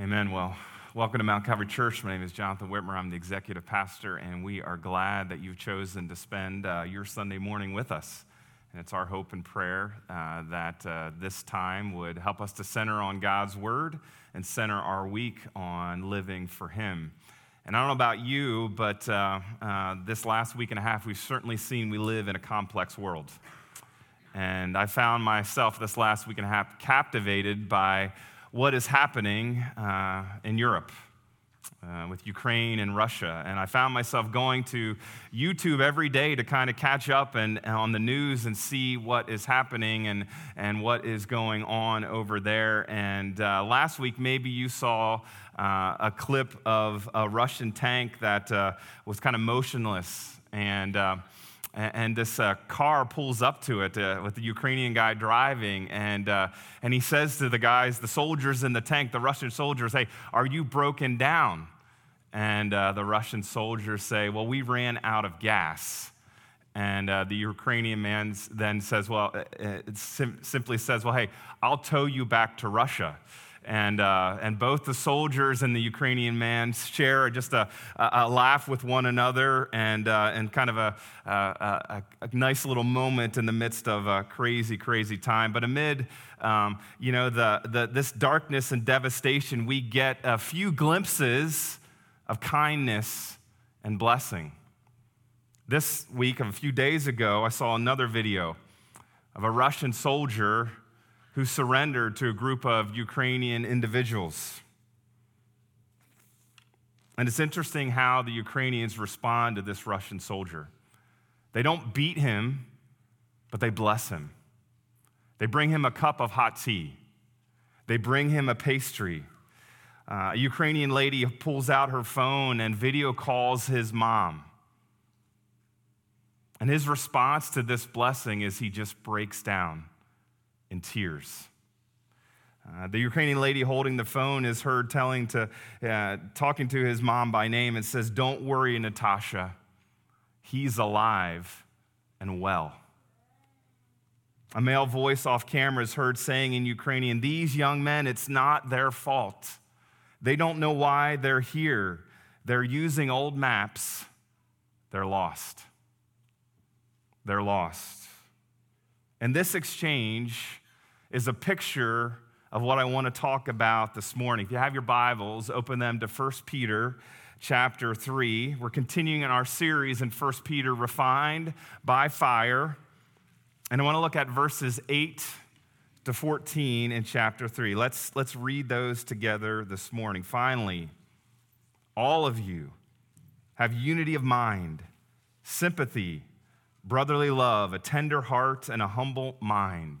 Amen. Well, welcome to Mount Calvary Church. My name is Jonathan Whitmer. I'm the executive pastor, and we are glad that you've chosen to spend uh, your Sunday morning with us. And it's our hope and prayer uh, that uh, this time would help us to center on God's word and center our week on living for Him. And I don't know about you, but uh, uh, this last week and a half, we've certainly seen we live in a complex world. And I found myself this last week and a half captivated by what is happening uh, in Europe. Uh, with Ukraine and Russia. And I found myself going to YouTube every day to kind of catch up and, and, on the news and see what is happening and, and what is going on over there. And uh, last week, maybe you saw uh, a clip of a Russian tank that uh, was kind of motionless. And uh, and this uh, car pulls up to it uh, with the Ukrainian guy driving, and, uh, and he says to the guys, the soldiers in the tank, the Russian soldiers, hey, are you broken down? And uh, the Russian soldiers say, well, we ran out of gas. And uh, the Ukrainian man then says, well, uh, it sim- simply says, well, hey, I'll tow you back to Russia and, uh, and both the soldiers and the Ukrainian man share just a, a, laugh with one another and, uh, and kind of a, a, a, nice little moment in the midst of a crazy, crazy time. But amid um, you know, the, the, this darkness and devastation, we get a few glimpses of kindness and blessing. This week, a few days ago, I saw another video of a Russian soldier who surrendered to a group of Ukrainian individuals. And it's interesting how the Ukrainians respond to this Russian soldier. They don't beat him, but they bless him. They bring him a cup of hot tea, they bring him a pastry. Uh, a Ukrainian lady pulls out her phone and video calls his mom. And his response to this blessing is he just breaks down in tears. Uh, the Ukrainian lady holding the phone is heard telling to, uh, talking to his mom by name and says, Don't worry, Natasha. He's alive and well. A male voice off camera is heard saying in Ukrainian, These young men, it's not their fault. They don't know why they're here. They're using old maps. They're lost. They're lost. And this exchange is a picture of what I want to talk about this morning. If you have your Bibles, open them to 1 Peter chapter 3. We're continuing in our series in 1 Peter, Refined by Fire. And I want to look at verses 8 to 14 in chapter 3. Let's, let's read those together this morning. Finally, all of you have unity of mind, sympathy, brotherly love, a tender heart, and a humble mind.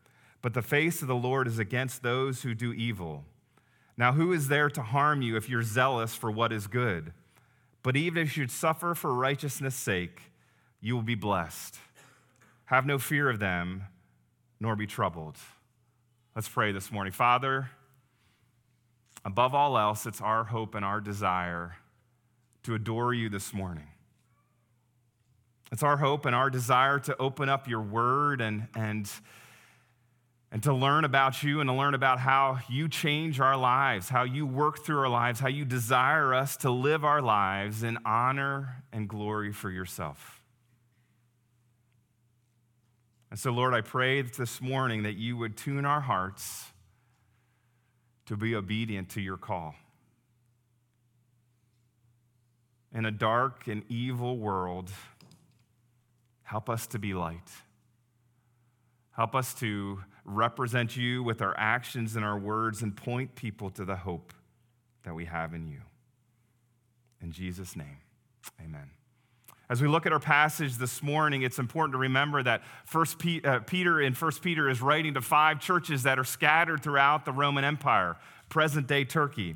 But the face of the Lord is against those who do evil. Now, who is there to harm you if you're zealous for what is good? But even if you suffer for righteousness' sake, you will be blessed. Have no fear of them, nor be troubled. Let's pray this morning. Father, above all else, it's our hope and our desire to adore you this morning. It's our hope and our desire to open up your word and, and and to learn about you and to learn about how you change our lives, how you work through our lives, how you desire us to live our lives in honor and glory for yourself. And so, Lord, I pray this morning that you would tune our hearts to be obedient to your call. In a dark and evil world, help us to be light. Help us to represent you with our actions and our words and point people to the hope that we have in you. In Jesus' name, amen. As we look at our passage this morning, it's important to remember that First uh, Peter in First Peter is writing to five churches that are scattered throughout the Roman Empire, present day Turkey.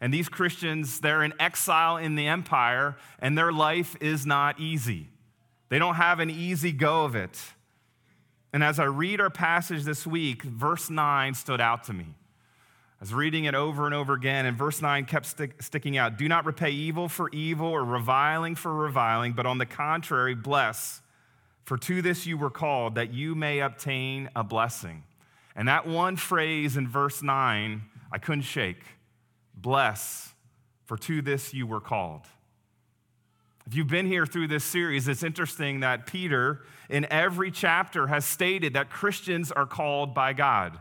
And these Christians, they're in exile in the empire, and their life is not easy. They don't have an easy go of it. And as I read our passage this week, verse 9 stood out to me. I was reading it over and over again, and verse 9 kept stick, sticking out. Do not repay evil for evil or reviling for reviling, but on the contrary, bless. For to this you were called, that you may obtain a blessing. And that one phrase in verse 9, I couldn't shake. Bless, for to this you were called. If you've been here through this series, it's interesting that Peter, in every chapter, has stated that Christians are called by God.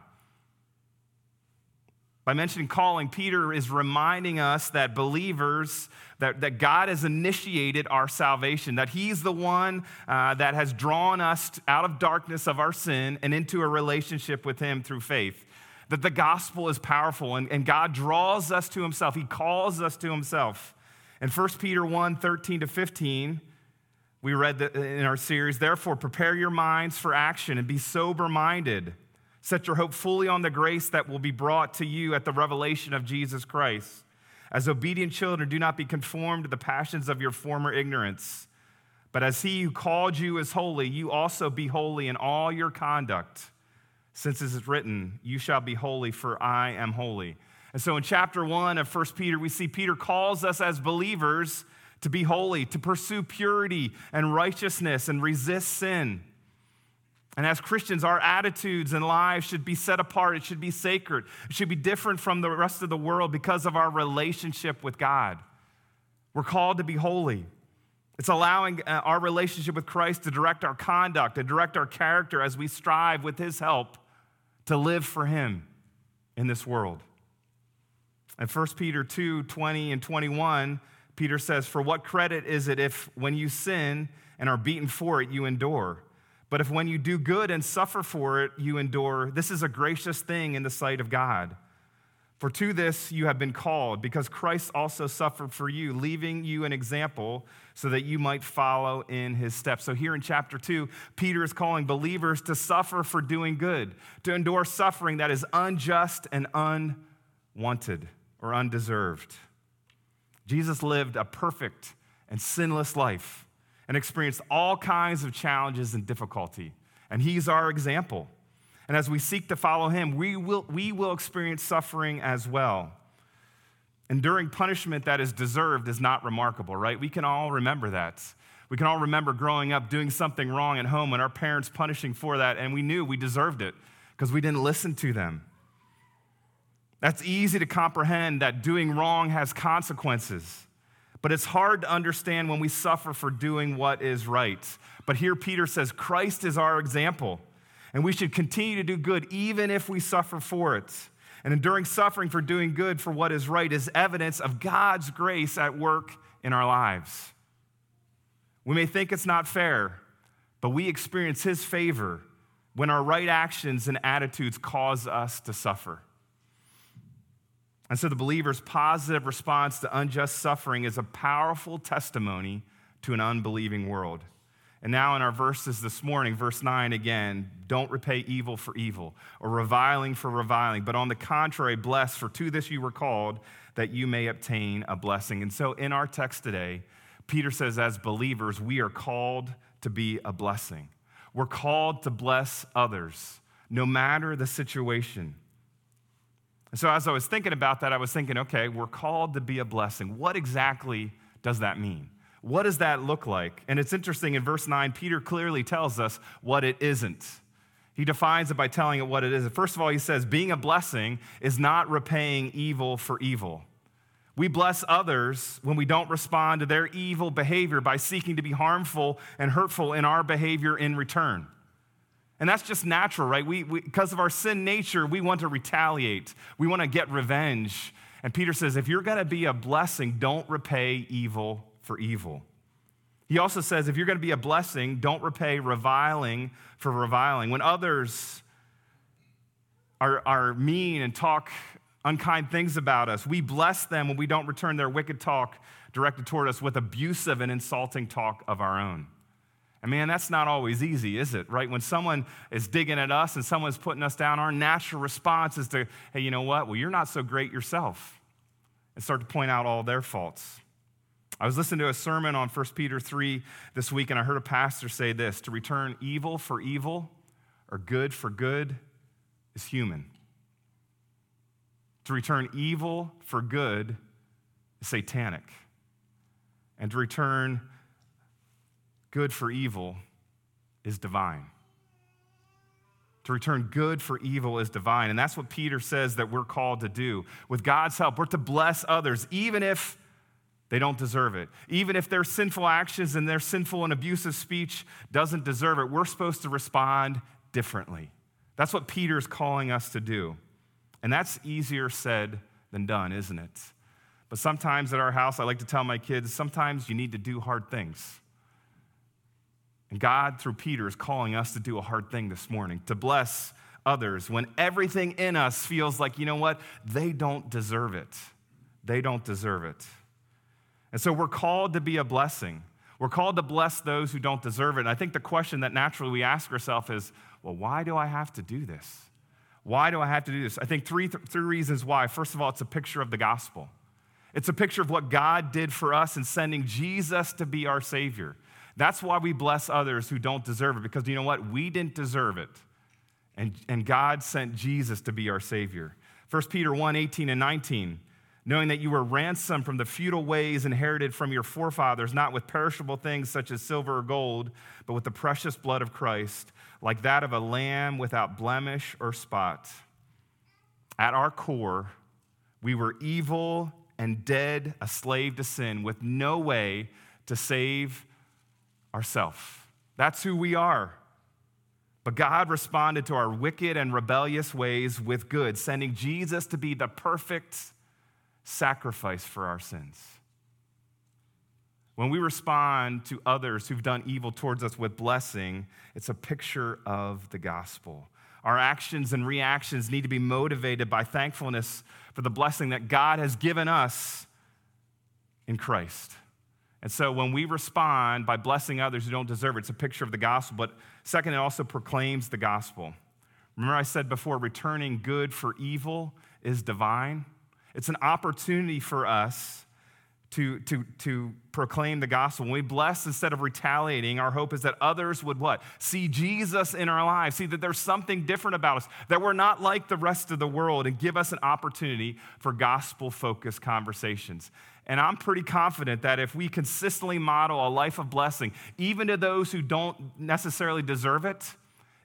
By mentioning calling, Peter is reminding us that believers, that, that God has initiated our salvation, that He's the one uh, that has drawn us out of darkness of our sin and into a relationship with Him through faith. That the gospel is powerful and, and God draws us to Himself, He calls us to Himself. In 1 Peter 1 13 to 15, we read in our series, therefore, prepare your minds for action and be sober minded. Set your hope fully on the grace that will be brought to you at the revelation of Jesus Christ. As obedient children, do not be conformed to the passions of your former ignorance. But as he who called you is holy, you also be holy in all your conduct. Since it is written, You shall be holy, for I am holy. And so in chapter one of 1 Peter, we see Peter calls us as believers to be holy, to pursue purity and righteousness and resist sin. And as Christians, our attitudes and lives should be set apart. It should be sacred. It should be different from the rest of the world because of our relationship with God. We're called to be holy. It's allowing uh, our relationship with Christ to direct our conduct, to direct our character as we strive with His help to live for Him in this world. In 1 Peter 2 20 and 21, Peter says, For what credit is it if, when you sin and are beaten for it, you endure? But if when you do good and suffer for it, you endure, this is a gracious thing in the sight of God. For to this you have been called, because Christ also suffered for you, leaving you an example so that you might follow in his steps. So, here in chapter two, Peter is calling believers to suffer for doing good, to endure suffering that is unjust and unwanted or undeserved. Jesus lived a perfect and sinless life and experienced all kinds of challenges and difficulty. And he's our example. And as we seek to follow him, we will, we will experience suffering as well. Enduring punishment that is deserved is not remarkable, right? We can all remember that. We can all remember growing up doing something wrong at home and our parents punishing for that, and we knew we deserved it because we didn't listen to them. That's easy to comprehend that doing wrong has consequences. But it's hard to understand when we suffer for doing what is right. But here Peter says Christ is our example, and we should continue to do good even if we suffer for it. And enduring suffering for doing good for what is right is evidence of God's grace at work in our lives. We may think it's not fair, but we experience His favor when our right actions and attitudes cause us to suffer. And so the believer's positive response to unjust suffering is a powerful testimony to an unbelieving world. And now, in our verses this morning, verse 9 again, don't repay evil for evil or reviling for reviling, but on the contrary, bless, for to this you were called, that you may obtain a blessing. And so, in our text today, Peter says, as believers, we are called to be a blessing. We're called to bless others, no matter the situation. And so, as I was thinking about that, I was thinking, okay, we're called to be a blessing. What exactly does that mean? What does that look like? And it's interesting in verse 9, Peter clearly tells us what it isn't. He defines it by telling it what it is. First of all, he says, being a blessing is not repaying evil for evil. We bless others when we don't respond to their evil behavior by seeking to be harmful and hurtful in our behavior in return. And that's just natural, right? We, we, because of our sin nature, we want to retaliate, we want to get revenge. And Peter says, if you're going to be a blessing, don't repay evil for evil. He also says, if you're going to be a blessing, don't repay reviling for reviling. When others are, are mean and talk unkind things about us, we bless them when we don't return their wicked talk directed toward us with abusive and insulting talk of our own. And man, that's not always easy, is it? Right? When someone is digging at us and someone's putting us down, our natural response is to, hey, you know what? Well, you're not so great yourself. and start to point out all their faults. I was listening to a sermon on 1 Peter 3 this week, and I heard a pastor say this to return evil for evil or good for good is human. To return evil for good is satanic. And to return good for evil is divine. To return good for evil is divine. And that's what Peter says that we're called to do. With God's help, we're to bless others, even if they don't deserve it. Even if their sinful actions and their sinful and abusive speech doesn't deserve it, we're supposed to respond differently. That's what Peter's calling us to do. And that's easier said than done, isn't it? But sometimes at our house, I like to tell my kids sometimes you need to do hard things. And God, through Peter, is calling us to do a hard thing this morning, to bless others when everything in us feels like, you know what, they don't deserve it. They don't deserve it. And so we're called to be a blessing. We're called to bless those who don't deserve it. And I think the question that naturally we ask ourselves is, well, why do I have to do this? Why do I have to do this? I think three, th- three reasons why. First of all, it's a picture of the gospel. It's a picture of what God did for us in sending Jesus to be our Savior. That's why we bless others who don't deserve it, because you know what? We didn't deserve it. And, and God sent Jesus to be our Savior. 1 Peter 1 18 and 19 knowing that you were ransomed from the futile ways inherited from your forefathers, not with perishable things such as silver or gold, but with the precious blood of Christ, like that of a lamb without blemish or spot. At our core, we were evil and dead, a slave to sin, with no way to save ourselves. That's who we are. But God responded to our wicked and rebellious ways with good, sending Jesus to be the perfect sacrifice for our sins. When we respond to others who've done evil towards us with blessing, it's a picture of the gospel. Our actions and reactions need to be motivated by thankfulness for the blessing that God has given us in Christ. And so when we respond by blessing others who don't deserve it, it's a picture of the gospel. But second, it also proclaims the gospel. Remember, I said before, returning good for evil is divine. It's an opportunity for us to, to, to proclaim the gospel. When we bless instead of retaliating, our hope is that others would what? See Jesus in our lives, see that there's something different about us, that we're not like the rest of the world, and give us an opportunity for gospel focused conversations. And I'm pretty confident that if we consistently model a life of blessing, even to those who don't necessarily deserve it,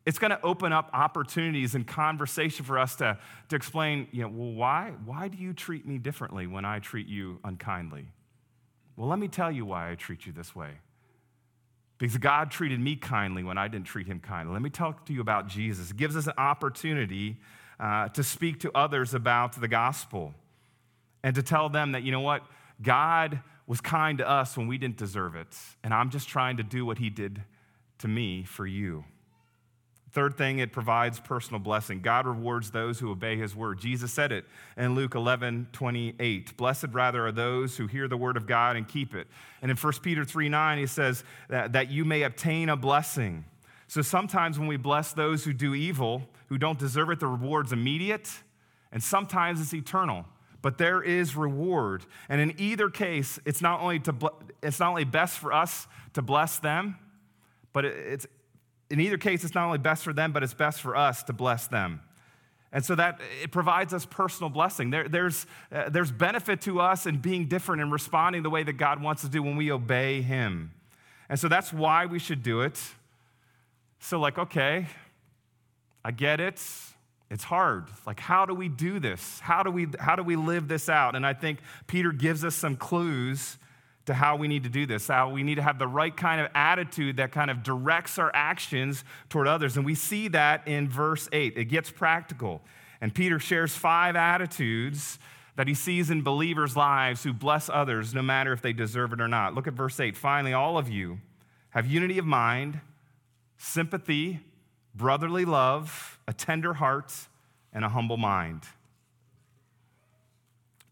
it's going to open up opportunities and conversation for us to, to explain, you know, well, why, why do you treat me differently when I treat you unkindly? Well, let me tell you why I treat you this way. Because God treated me kindly when I didn't treat him kindly. Let me talk to you about Jesus. It gives us an opportunity uh, to speak to others about the gospel and to tell them that, you know what, God was kind to us when we didn't deserve it. And I'm just trying to do what he did to me for you. Third thing, it provides personal blessing. God rewards those who obey his word. Jesus said it in Luke 11, 28. Blessed rather are those who hear the word of God and keep it. And in 1 Peter 3, 9, he says that, that you may obtain a blessing. So sometimes when we bless those who do evil, who don't deserve it, the reward's immediate, and sometimes it's eternal. But there is reward. And in either case, it's not only, to, it's not only best for us to bless them, but it's, in either case, it's not only best for them, but it's best for us to bless them. And so that it provides us personal blessing. There, there's, uh, there's benefit to us in being different and responding the way that God wants us to do when we obey Him. And so that's why we should do it. So, like, okay, I get it. It's hard. Like, how do we do this? How do we, how do we live this out? And I think Peter gives us some clues to how we need to do this, how we need to have the right kind of attitude that kind of directs our actions toward others. And we see that in verse 8. It gets practical. And Peter shares five attitudes that he sees in believers' lives who bless others no matter if they deserve it or not. Look at verse 8. Finally, all of you have unity of mind, sympathy, brotherly love, a tender heart, and a humble mind.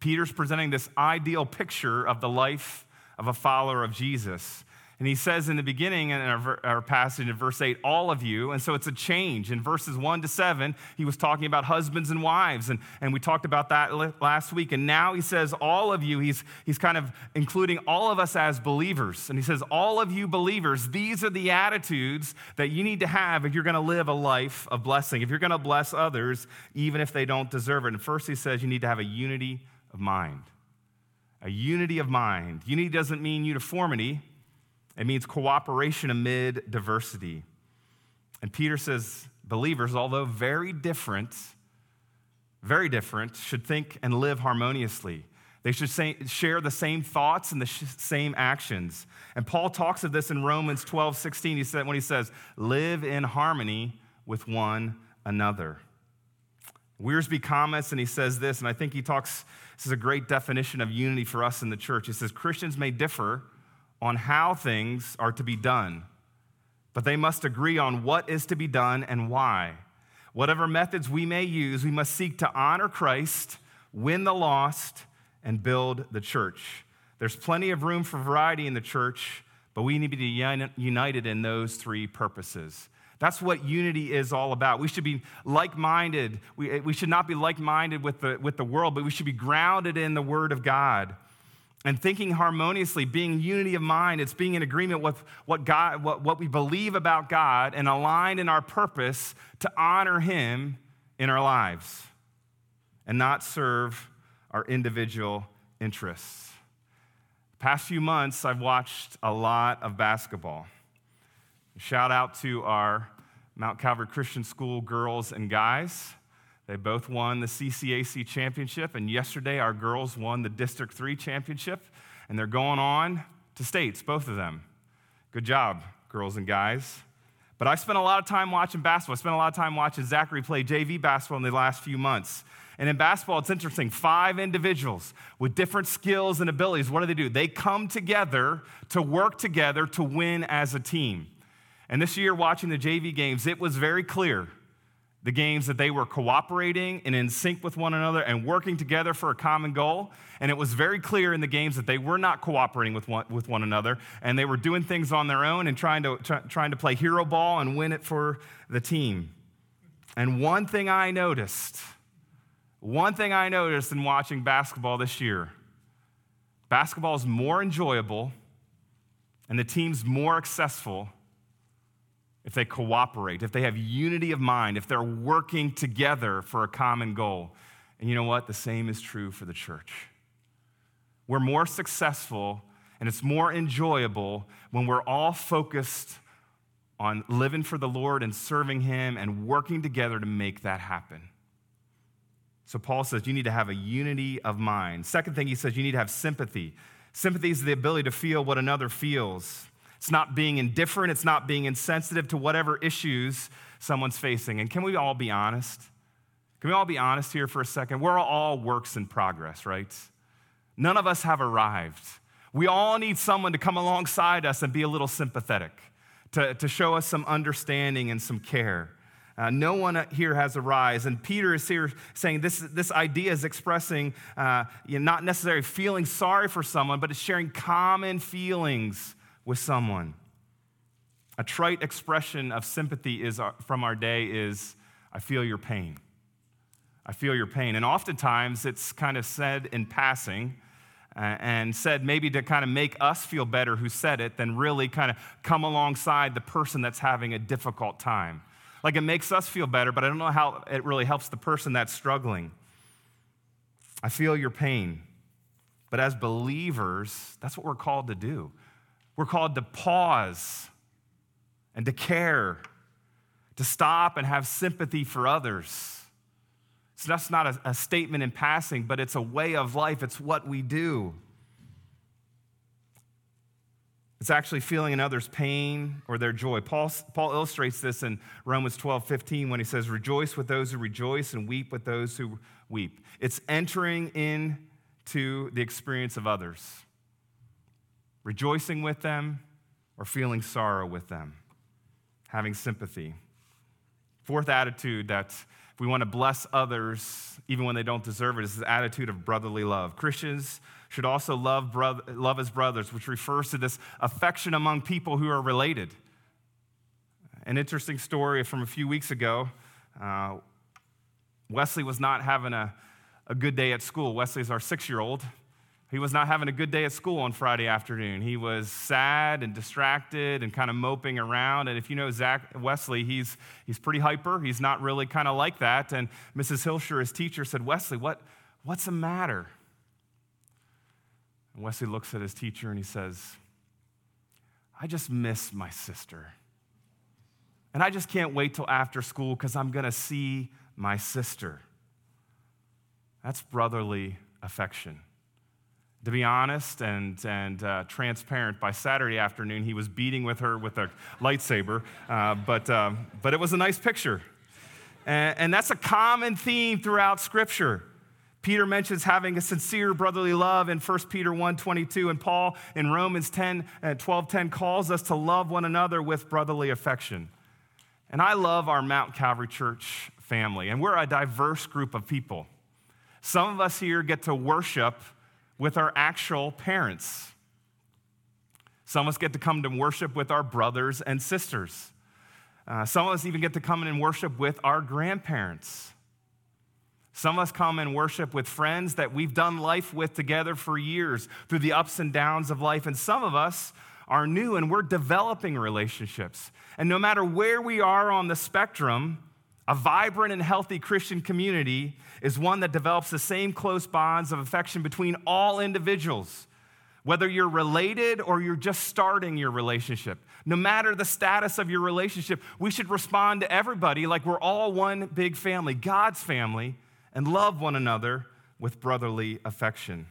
Peter's presenting this ideal picture of the life of a follower of Jesus. And he says in the beginning in our, our, passage in verse 8, all of you. And so it's a change. In verses 1 to 7, he was talking about husbands and wives. And, and we talked about that last week. And now he says, all of you. He's, he's kind of including all of us as believers. And he says, all of you believers, these are the attitudes that you need to have if you're going to live a life of blessing, if you're going to bless others, even if they don't deserve it. And first he says, you need to have a unity of mind. A unity of mind. Unity doesn't mean uniformity. It means cooperation amid diversity. And Peter says believers, although very different, very different, should think and live harmoniously. They should say, share the same thoughts and the sh- same actions. And Paul talks of this in Romans 12, 16. He said, when he says, live in harmony with one another. Wiersbe comments and he says this, and I think he talks, this is a great definition of unity for us in the church. He says, Christians may differ on how things are to be done, but they must agree on what is to be done and why. Whatever methods we may use, we must seek to honor Christ, win the lost, and build the church. There's plenty of room for variety in the church, but we need to be united in those three purposes. That's what unity is all about. We should be like minded. We, we should not be like minded with the, with the world, but we should be grounded in the Word of God and thinking harmoniously, being unity of mind, it's being in agreement with what, God, what, what we believe about God and aligned in our purpose to honor Him in our lives and not serve our individual interests. The past few months, I've watched a lot of basketball. Shout out to our Mount Calvary Christian School girls and guys. They both won the CCAC championship, and yesterday our girls won the District 3 championship, and they're going on to states, both of them. Good job, girls and guys. But I spent a lot of time watching basketball. I spent a lot of time watching Zachary play JV basketball in the last few months. And in basketball, it's interesting. Five individuals with different skills and abilities, what do they do? They come together to work together to win as a team. And this year, watching the JV games, it was very clear the games that they were cooperating and in sync with one another and working together for a common goal. And it was very clear in the games that they were not cooperating with one, with one another and they were doing things on their own and trying to, try, trying to play hero ball and win it for the team. And one thing I noticed, one thing I noticed in watching basketball this year basketball is more enjoyable and the team's more successful if they cooperate, if they have unity of mind, if they're working together for a common goal. And you know what? The same is true for the church. We're more successful and it's more enjoyable when we're all focused on living for the Lord and serving Him and working together to make that happen. So Paul says you need to have a unity of mind. Second thing he says you need to have sympathy. Sympathy is the ability to feel what another feels. It's not being indifferent, it's not being insensitive to whatever issues someone's facing. And can we all be honest? Can we all be honest here for a second? We're all works in progress, right? None of us have arrived. We all need someone to come alongside us and be a little sympathetic, to, to show us some understanding and some care. Uh, no one here has arrived. And Peter is here saying this, this idea is expressing uh, you know, not necessarily feeling sorry for someone, but it's sharing common feelings with someone. A trite expression of sympathy is, uh, from our day is, I feel your pain. I feel your pain. And oftentimes it's kind of said in passing uh, and said maybe to kind of make us feel better who said it than really kind of come alongside the person that's having a difficult time. Like it makes us feel better, but I don't know how it really helps the person that's struggling. I feel your pain. But as believers, that's what we're called to do. We're called to pause and to care, to stop and have sympathy for others. So that's not a, a, statement in passing, but it's a way of life. It's what we do. It's actually feeling another's pain or their joy. Paul, Paul illustrates this in Romans 12, 15 when he says, Rejoice with those who rejoice and weep with those who weep. It's entering into the experience of others rejoicing with them or feeling sorrow with them, having sympathy. Fourth attitude that If we want to bless others, even when they don't deserve it's the attitude of brotherly love. Christians should also love, love as brothers, which refers to this affection among people who are related. An interesting story from a few weeks ago uh, Wesley was not having a, a good day at school. Wesley's our six year old. He was not having a good day at school on Friday afternoon. He was sad and distracted and kind of moping around. And if you know Zach Wesley, he's, he's pretty hyper. He's not really kind of like that. And Mrs. Hilsher, his teacher, said, Wesley, what, what's the matter? And Wesley looks at his teacher and he says, I just miss my sister. And I just can't wait till after school because I'm going to see my sister. That's brotherly affection. To be honest and, and uh, transparent, by Saturday afternoon, he was beating with her with a lightsaber, uh, but, um, but it was a nice picture. And, and that's a common theme throughout Scripture. Peter mentions having a sincere brotherly love in 1 Peter 1 22, and Paul in Romans 10 uh, 12 10 calls us to love one another with brotherly affection. And I love our Mount Calvary Church family, and we're a diverse group of people. Some of us here get to worship with our actual parents. Some of us get to come to worship with our brothers and sisters. Uh, some of us even get to come in and worship with our grandparents. Some of us come and worship with friends that we've done life with together for years through the ups and downs of life. And some of us are new and we're developing relationships. And no matter where we are on the spectrum, a vibrant and healthy Christian community is one that develops the same close bonds of affection between all individuals. Whether you're related or you're just starting your relationship, no matter the status of your relationship, we should respond to everybody like we're all one big family, God's family, and love one another with brotherly affection.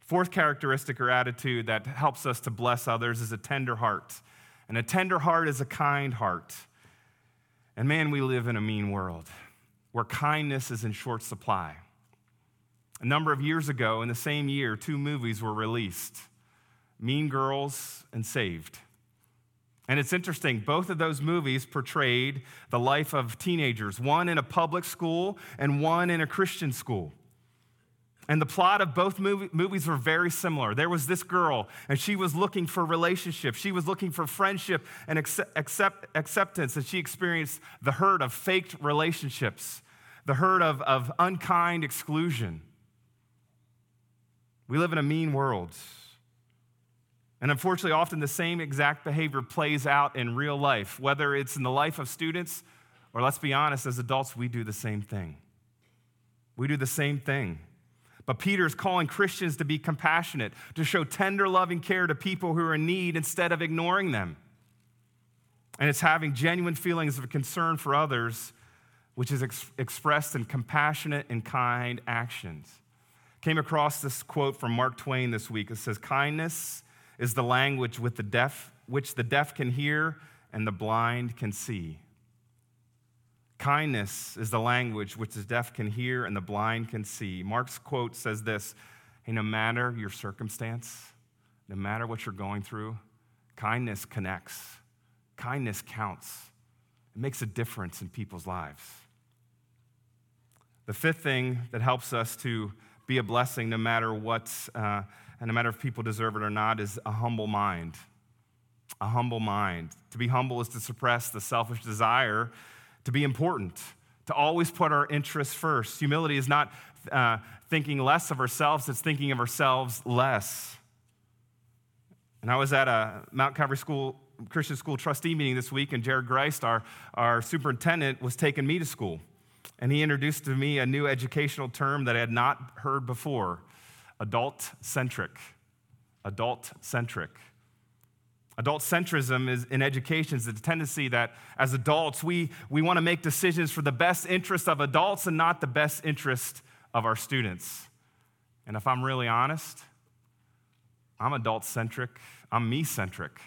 Fourth characteristic or attitude that helps us to bless others is a tender heart. And a tender heart is a kind heart. And man, we live in a mean world where kindness is in short supply. A number of years ago, in the same year, two movies were released Mean Girls and Saved. And it's interesting, both of those movies portrayed the life of teenagers, one in a public school and one in a Christian school. And the plot of both movie, movies were very similar. There was this girl, and she was looking for relationship. She was looking for friendship and accept, accept, acceptance, and she experienced the hurt of faked relationships, the hurt of, of unkind exclusion. We live in a mean world. And unfortunately, often the same exact behavior plays out in real life, whether it's in the life of students or let's be honest, as adults, we do the same thing. We do the same thing. But Peter is calling Christians to be compassionate, to show tender, loving care to people who are in need instead of ignoring them. And it's having genuine feelings of concern for others, which is ex- expressed in compassionate and kind actions. Came across this quote from Mark Twain this week. It says, Kindness is the language with the deaf, which the deaf can hear and the blind can see. Kindness is the language which the deaf can hear and the blind can see. Mark's quote says this Hey, no matter your circumstance, no matter what you're going through, kindness connects, kindness counts. It makes a difference in people's lives. The fifth thing that helps us to be a blessing, no matter what, uh, and no matter if people deserve it or not, is a humble mind. A humble mind. To be humble is to suppress the selfish desire to be important, to always put our interests first. Humility is not uh, thinking less of ourselves, it's thinking of ourselves less. And I was at a Mount Calvary School Christian School trustee meeting this week, and Jared Greist, our, our superintendent, was taking me to school. And he introduced to me a new educational term that I had not heard before adult centric. Adult centric. Adult centrism is, in education is the tendency that as adults, we, we want to make decisions for the best interest of adults and not the best interest of our students. And if I'm really honest, I'm adult centric, I'm me centric.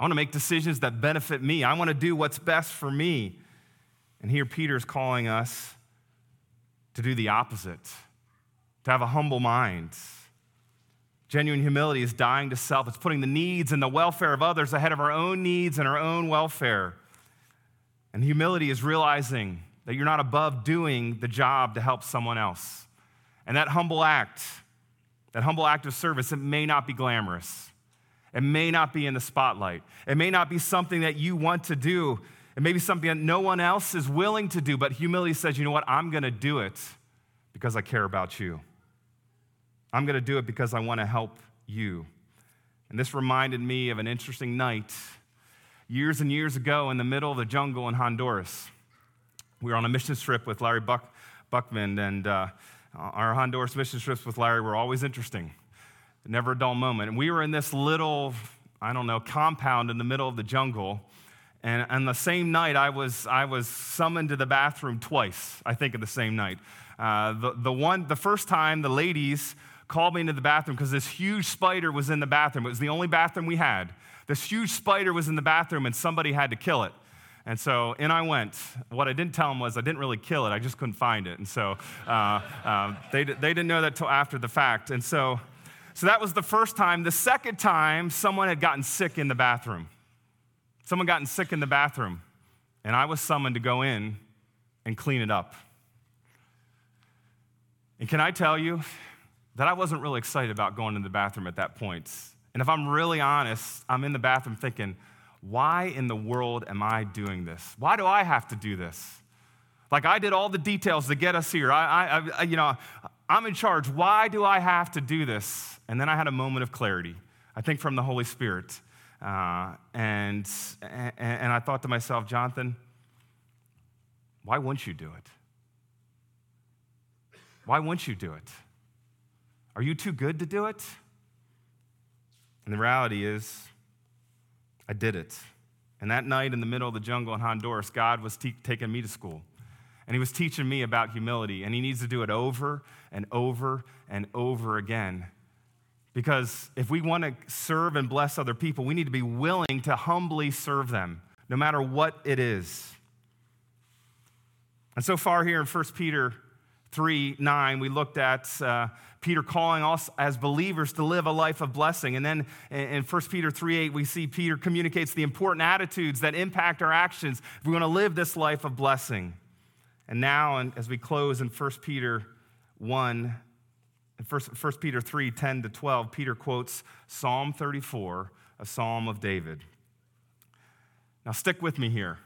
I want to make decisions that benefit me, I want to do what's best for me. And here Peter's calling us to do the opposite, to have a humble mind Genuine humility is dying to self. It's putting the needs and the welfare of others ahead of our own needs and our own welfare. And humility is realizing that you're not above doing the job to help someone else. And that humble act, that humble act of service, it may not be glamorous. It may not be in the spotlight. It may not be something that you want to do. It may be something that no one else is willing to do, but humility says, you know what? I'm going to do it because I care about you. I'm going to do it because I want to help you. And this reminded me of an interesting night years and years ago in the middle of the jungle in Honduras. We were on a mission trip with Larry Buck, Buckman, and uh, our Honduras mission trips with Larry were always interesting. Never a dull moment. And we were in this little, I don't know, compound in the middle of the jungle. And on the same night, I was, I was summoned to the bathroom twice, I think, in the same night. Uh, the, the, one, the first time, the ladies called me into the bathroom because this huge spider was in the bathroom. It was the only bathroom we had. This huge spider was in the bathroom, and somebody had to kill it. And so in I went. What I didn't tell them was I didn't really kill it, I just couldn't find it. And so uh, uh, they, they didn't know that till after the fact. And so, so that was the first time. The second time, someone had gotten sick in the bathroom. Someone gotten sick in the bathroom, and I was summoned to go in and clean it up. And can I tell you that I wasn't really excited about going to the bathroom at that point? And if I'm really honest, I'm in the bathroom thinking, why in the world am I doing this? Why do I have to do this? Like I did all the details to get us here. I, I, I, you know, I'm in charge. Why do I have to do this? And then I had a moment of clarity. I think from the Holy Spirit. Uh, and, and, and I thought to myself, Jonathan, why wouldn't you do it? Why wouldn't you do it? Are you too good to do it? And the reality is, I did it. And that night in the middle of the jungle in Honduras, God was te- taking me to school. And He was teaching me about humility. And He needs to do it over and over and over again because if we want to serve and bless other people, we need to be willing to humbly serve them, no matter what it is. And so far here in 1 Peter 3 9, we looked at uh, Peter calling us as believers to live a life of blessing. And then in 1 Peter 3 8, we see Peter communicates the important attitudes that impact our actions if we want to live this life of blessing. And now, as we close in 1 Peter 1 in 1 Peter 3 10 to 12, Peter quotes Psalm 34, a psalm of David. Now, stick with me here.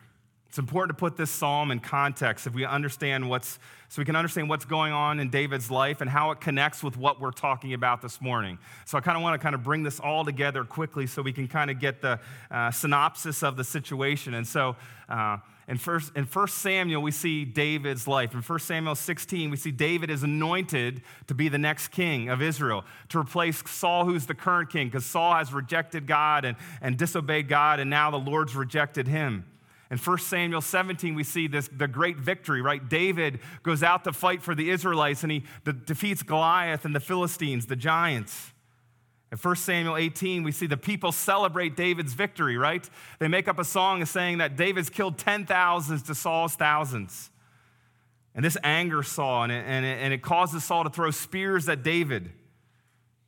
It's important to put this psalm in context if we understand what's, so we can understand what's going on in David's life and how it connects with what we're talking about this morning. So I kind of want to kind of bring this all together quickly so we can kind of get the uh, synopsis of the situation. And so uh, in first, in 1 Samuel, we see David's life. In 1 Samuel 16, we see David is anointed to be the next king of Israel, to replace Saul, who's the current king, because Saul has rejected God and, and disobeyed God, and now the Lord's rejected him. In 1 Samuel 17, we see this, the great victory, right? David goes out to fight for the Israelites and he defeats Goliath and the Philistines, the giants. In 1 Samuel 18, we see the people celebrate David's victory, right? They make up a song saying that David's killed 10,000s to Saul's thousands. And this anger Saul, and it, and, it, and it causes Saul to throw spears at David.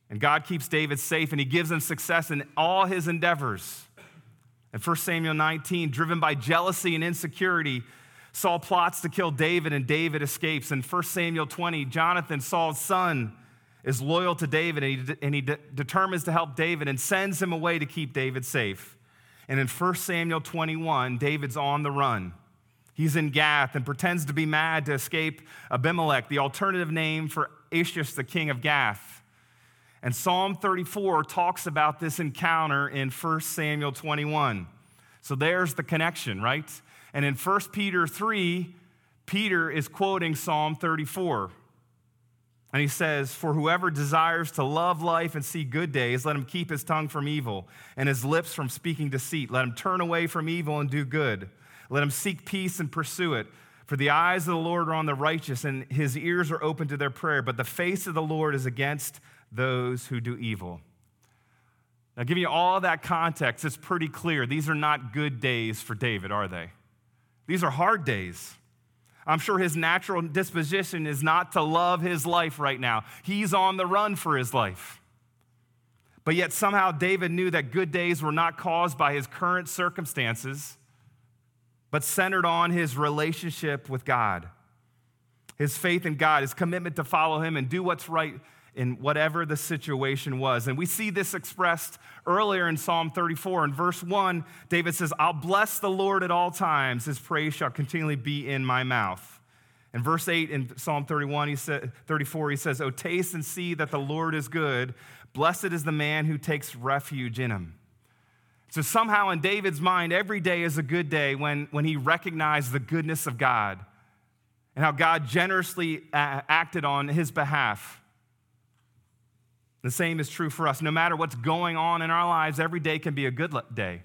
And God keeps David safe, and he gives him success in all his endeavors. In 1 Samuel 19, driven by jealousy and insecurity, Saul plots to kill David, and David escapes. In 1 Samuel 20, Jonathan, Saul's son, is loyal to David and he, and he de- determines to help David and sends him away to keep David safe. And in 1 Samuel 21, David's on the run. He's in Gath and pretends to be mad to escape Abimelech, the alternative name for Achish, the king of Gath. And Psalm 34 talks about this encounter in 1 Samuel 21. So there's the connection, right? And in 1 Peter 3, Peter is quoting Psalm 34. And he says, For whoever desires to love life and see good days, let him keep his tongue from evil and his lips from speaking deceit. Let him turn away from evil and do good. Let him seek peace and pursue it. For the eyes of the Lord are on the righteous, and his ears are open to their prayer. But the face of the Lord is against those who do evil. Now, giving you all that context, it's pretty clear. These are not good days for David, are they? These are hard days. I'm sure his natural disposition is not to love his life right now. He's on the run for his life. But yet, somehow, David knew that good days were not caused by his current circumstances, but centered on his relationship with God, his faith in God, his commitment to follow him and do what's right in whatever the situation was. And we see this expressed earlier in Psalm 34. In verse 1, David says, I'll bless the Lord at all times, his praise shall continually be in my mouth. In verse 8 in Psalm 31, he said, 34, he says, Oh, taste and see that the Lord is good. Blessed is the man who takes refuge in him. So somehow in David's mind, every day is a good day when, when he recognized the goodness of God and how God generously uh, acted on his behalf. The same is true for us. No matter what's going on in our lives, every day can be a good day.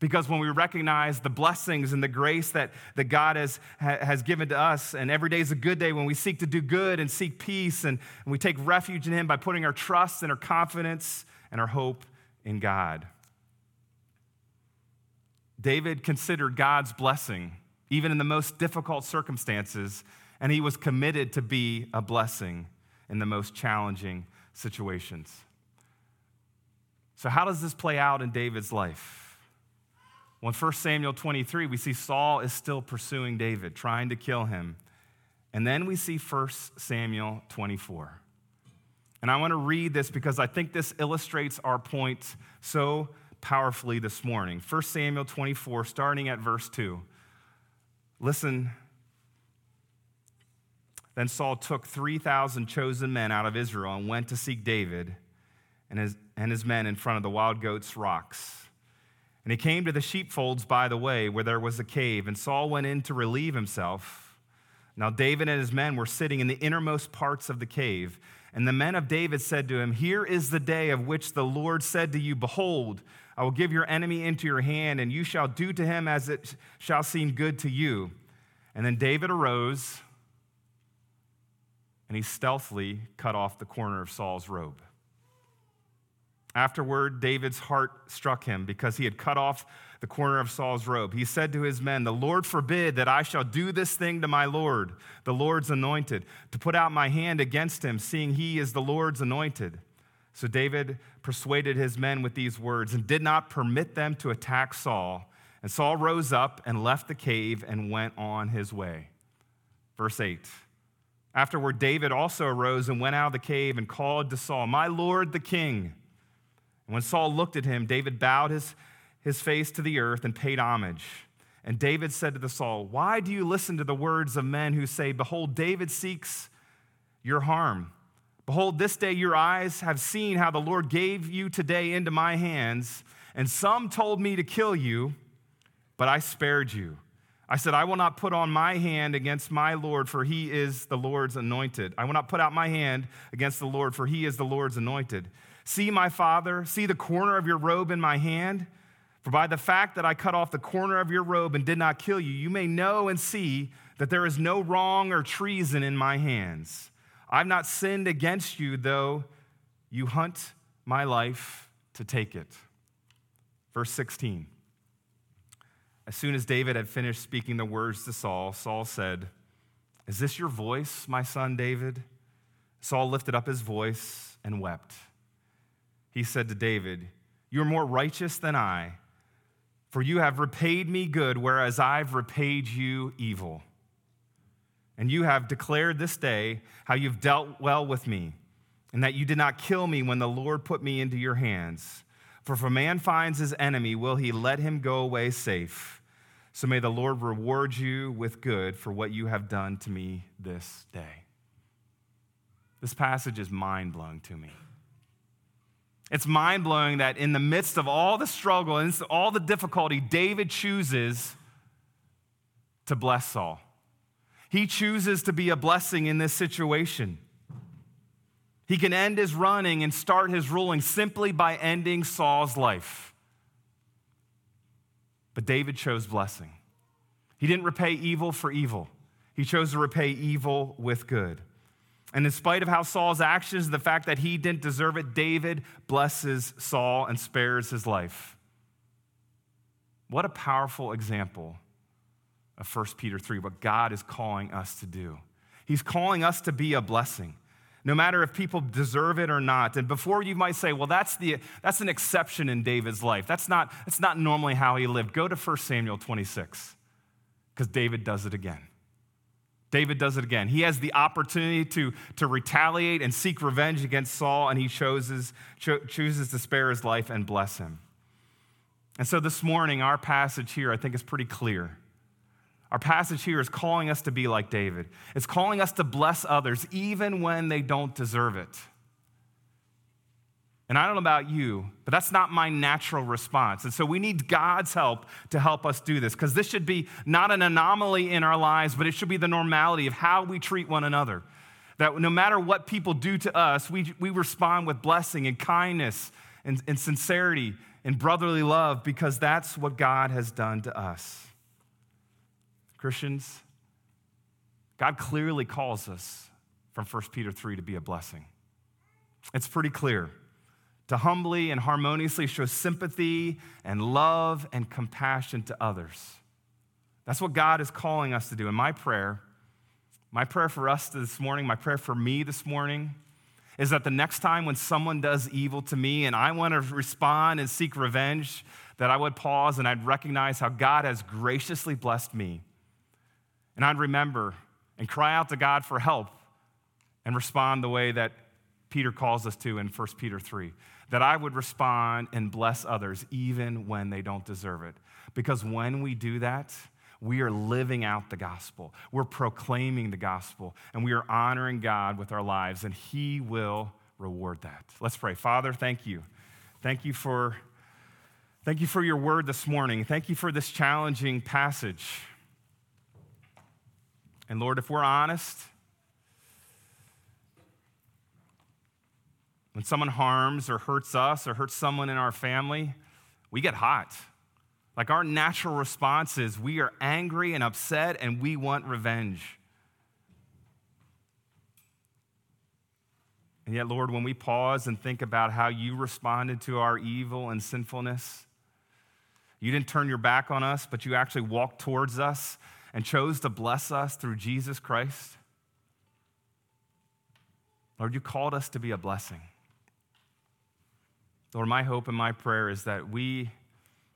Because when we recognize the blessings and the grace that, that God has, has given to us, and every day is a good day when we seek to do good and seek peace, and, and we take refuge in Him by putting our trust and our confidence and our hope in God. David considered God's blessing, even in the most difficult circumstances, and he was committed to be a blessing in the most challenging situations. So, how does this play out in David's life? Well, in 1 Samuel 23, we see Saul is still pursuing David, trying to kill him. And then we see 1 Samuel 24. And I want to read this because I think this illustrates our point so powerfully this morning. 1 Samuel 24, starting at verse 2. Listen then Saul took 3,000 chosen men out of Israel and went to seek David and his, and his men in front of the wild goats' rocks. And he came to the sheepfolds by the way, where there was a cave, and Saul went in to relieve himself. Now David and his men were sitting in the innermost parts of the cave. And the men of David said to him, Here is the day of which the Lord said to you, Behold, I will give your enemy into your hand, and you shall do to him as it shall seem good to you. And then David arose and he stealthily cut off the corner of Saul's robe. Afterward, David's heart struck him because he had cut off the corner of Saul's robe. He said to his men, The Lord forbid that I shall do this thing to my Lord, the Lord's anointed, to put out my hand against him, seeing he is the Lord's anointed. So David persuaded his men with these words and did not permit them to attack Saul. And Saul rose up and left the cave and went on his way. Verse 8. Afterward, David also arose and went out of the cave and called to Saul, My Lord the king. And when Saul looked at him, David bowed his, his face to the earth and paid homage. And David said to the Saul, Why do you listen to the words of men who say, Behold, David seeks your harm? Behold, this day your eyes have seen how the Lord gave you today into my hands, and some told me to kill you, but I spared you. I said, I will not put on my hand against my Lord, for he is the Lord's anointed. I will not put out my hand against the Lord, for he is the Lord's anointed. See, my father, see the corner of your robe in my hand. For by the fact that I cut off the corner of your robe and did not kill you, you may know and see that there is no wrong or treason in my hands. I've not sinned against you, though you hunt my life to take it. Verse 16. As soon as David had finished speaking the words to Saul, Saul said, Is this your voice, my son David? Saul lifted up his voice and wept. He said to David, You are more righteous than I, for you have repaid me good, whereas I've repaid you evil. And you have declared this day how you've dealt well with me, and that you did not kill me when the Lord put me into your hands. For if a man finds his enemy, will he let him go away safe? So may the Lord reward you with good for what you have done to me this day. This passage is mind blowing to me. It's mind blowing that in the midst of all the struggle and all the difficulty, David chooses to bless Saul. He chooses to be a blessing in this situation. He can end his running and start his ruling simply by ending Saul's life. But David chose blessing. He didn't repay evil for evil, he chose to repay evil with good. And in spite of how Saul's actions, the fact that he didn't deserve it, David blesses Saul and spares his life. What a powerful example of 1 Peter 3, what God is calling us to do. He's calling us to be a blessing no matter if people deserve it or not. And before you might say, well, that's, the, that's an exception in David's life. That's not, that's not normally how he lived. Go to 1 Samuel 26. Because David does it again. David does it again. He has the opportunity to, to retaliate and seek revenge against Saul, and he chooses, cho- chooses to spare his life and bless him. And so this morning, our passage here, I think, is pretty clear. Our passage here is calling us to be like David. It's calling us to bless others even when they don't deserve it. And I don't know about you, but that's not my natural response. And so we need God's help to help us do this because this should be not an anomaly in our lives, but it should be the normality of how we treat one another. That no matter what people do to us, we, we respond with blessing and kindness and, and sincerity and brotherly love because that's what God has done to us. Christians, God clearly calls us from 1 Peter 3 to be a blessing. It's pretty clear to humbly and harmoniously show sympathy and love and compassion to others. That's what God is calling us to do. And my prayer, my prayer for us this morning, my prayer for me this morning, is that the next time when someone does evil to me and I want to respond and seek revenge, that I would pause and I'd recognize how God has graciously blessed me. And I'd remember and cry out to God for help and respond the way that Peter calls us to in 1 Peter 3 that I would respond and bless others even when they don't deserve it. Because when we do that, we are living out the gospel. We're proclaiming the gospel, and we are honoring God with our lives, and He will reward that. Let's pray. Father, thank you. Thank you for, thank you for your word this morning. Thank you for this challenging passage. And Lord, if we're honest, When someone harms or hurts us or hurts someone in our family, we get hot. Like our natural response is we are angry and upset and we want revenge. And yet, Lord, when we pause and think about how you responded to our evil and sinfulness, you didn't turn your back on us, but you actually walked towards us and chose to bless us through Jesus Christ. Lord, you called us to be a blessing. Lord, my hope and my prayer is that we,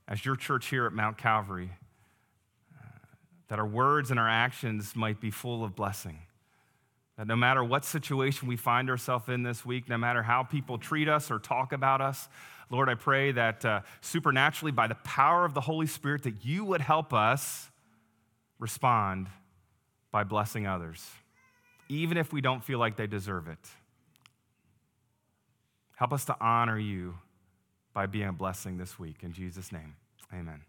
as your church here at Mount Calvary, uh, that our words and our actions might be full of blessing. That no matter what situation we find ourselves in this week, no matter how people treat us or talk about us, Lord, I pray that uh, supernaturally, by the power of the Holy Spirit, that you would help us respond by blessing others, even if we don't feel like they deserve it. Help us to honor you by being a blessing this week. In Jesus' name, amen.